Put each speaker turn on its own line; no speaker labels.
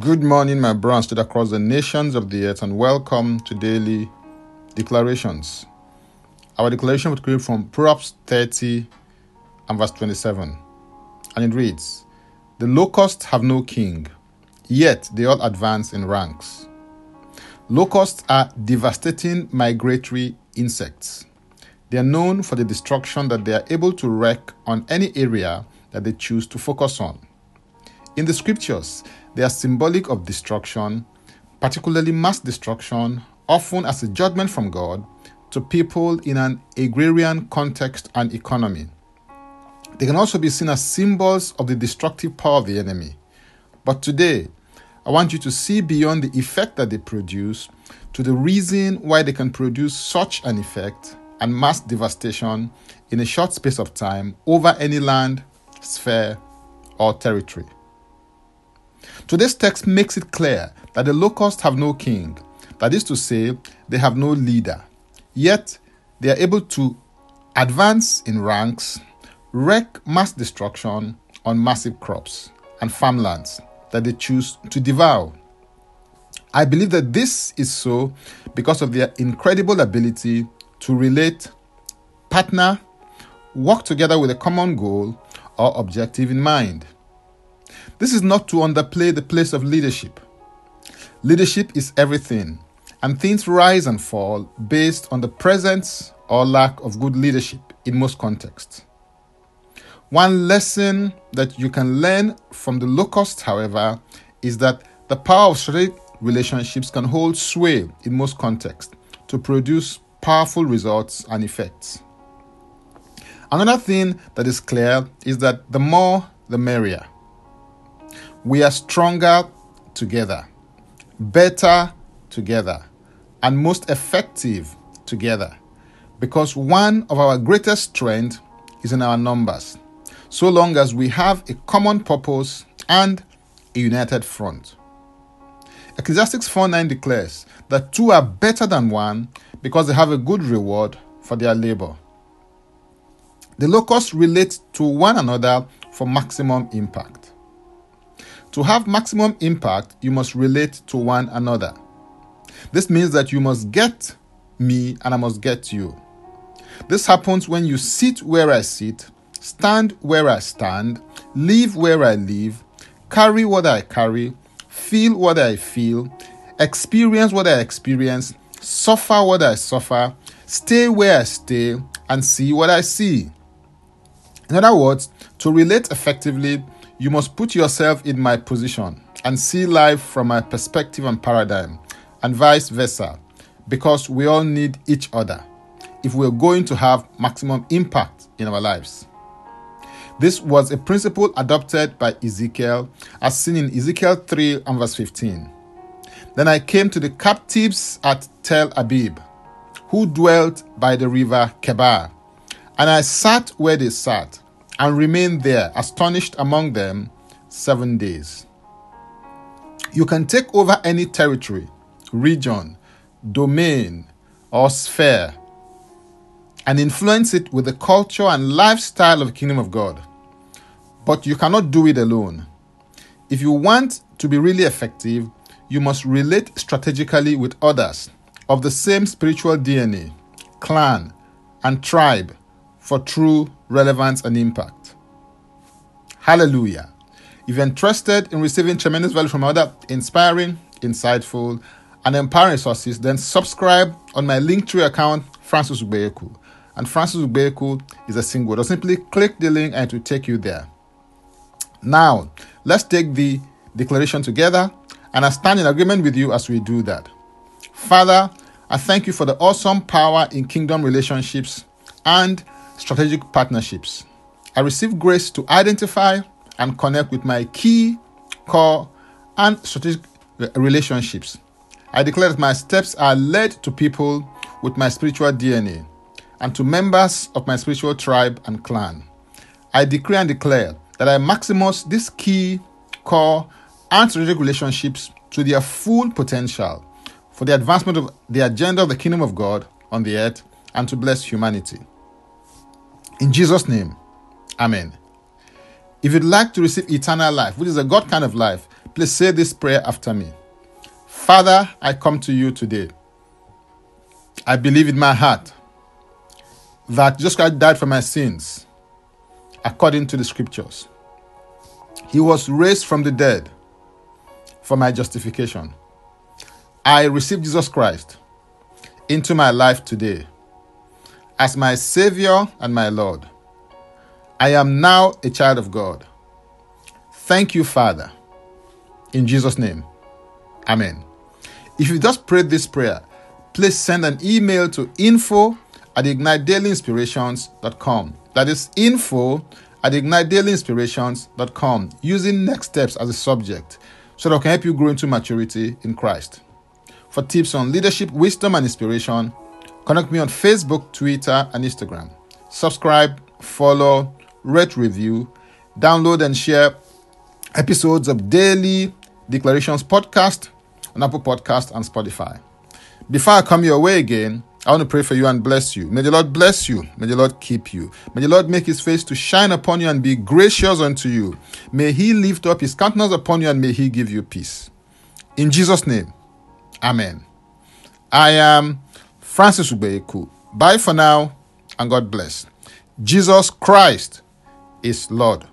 Good morning, my brothers stood across the nations of the earth, and welcome to daily declarations. Our declaration would come from Proverbs 30 and verse 27, and it reads The locusts have no king, yet they all advance in ranks. Locusts are devastating migratory insects. They are known for the destruction that they are able to wreak on any area that they choose to focus on. In the scriptures, they are symbolic of destruction, particularly mass destruction, often as a judgment from God to people in an agrarian context and economy. They can also be seen as symbols of the destructive power of the enemy. But today, I want you to see beyond the effect that they produce to the reason why they can produce such an effect and mass devastation in a short space of time over any land, sphere, or territory. Today's text makes it clear that the locusts have no king, that is to say, they have no leader. Yet, they are able to advance in ranks, wreak mass destruction on massive crops and farmlands that they choose to devour. I believe that this is so because of their incredible ability to relate, partner, work together with a common goal or objective in mind. This is not to underplay the place of leadership. Leadership is everything, and things rise and fall based on the presence or lack of good leadership in most contexts. One lesson that you can learn from the locust, however, is that the power of strategic relationships can hold sway in most contexts to produce powerful results and effects. Another thing that is clear is that the more the merrier. We are stronger together, better together, and most effective together because one of our greatest strengths is in our numbers, so long as we have a common purpose and a united front. Ecclesiastes 4:9 declares that two are better than one because they have a good reward for their labor. The locusts relate to one another for maximum impact. To have maximum impact, you must relate to one another. This means that you must get me and I must get you. This happens when you sit where I sit, stand where I stand, live where I live, carry what I carry, feel what I feel, experience what I experience, suffer what I suffer, stay where I stay, and see what I see. In other words, to relate effectively, you must put yourself in my position and see life from my perspective and paradigm, and vice versa, because we all need each other if we're going to have maximum impact in our lives. This was a principle adopted by Ezekiel, as seen in Ezekiel 3 and verse 15. Then I came to the captives at Tel Abib, who dwelt by the river Kebar, and I sat where they sat, and remained there, astonished among them, seven days. You can take over any territory, region, domain, or sphere and influence it with the culture and lifestyle of the kingdom of God. But you cannot do it alone. If you want to be really effective, you must relate strategically with others of the same spiritual DNA, clan, and tribe for true relevance and impact. Hallelujah. If you're interested in receiving tremendous value from other inspiring, insightful, and empowering sources, then subscribe on my Linktree account, Francis Ubeyeku. And Francis Ubeyeku is a single. Just simply click the link and it will take you there. Now, let's take the declaration together, and I stand in agreement with you as we do that. Father, I thank you for the awesome power in kingdom relationships and strategic partnerships. I receive grace to identify and connect with my key, core, and strategic uh, relationships. I declare that my steps are led to people with my spiritual DNA and to members of my spiritual tribe and clan. I decree and declare that I maximize this key, core, and strategic relationships to their full potential for the advancement of the agenda of the kingdom of God on the earth and to bless humanity. In Jesus' name, Amen. If you'd like to receive eternal life, which is a God kind of life, Please say this prayer after me. Father, I come to you today. I believe in my heart that Jesus Christ died for my sins according to the scriptures. He was raised from the dead for my justification. I receive Jesus Christ into my life today as my Savior and my Lord. I am now a child of God. Thank you, Father. In Jesus' name, Amen. If you just prayed this prayer, please send an email to info at ignitedailyinspirations.com. That is info at ignitedailyinspirations.com using next steps as a subject so that I can help you grow into maturity in Christ. For tips on leadership, wisdom, and inspiration, connect me on Facebook, Twitter, and Instagram. Subscribe, follow, rate, review, download, and share episodes of Daily Declarations podcast on Apple Podcast and Spotify. Before I come your way again, I want to pray for you and bless you. May the Lord bless you. May the Lord keep you. May the Lord make his face to shine upon you and be gracious unto you. May he lift up his countenance upon you and may he give you peace. In Jesus' name, Amen. I am Francis Ubeku. Bye for now and God bless. Jesus Christ is Lord.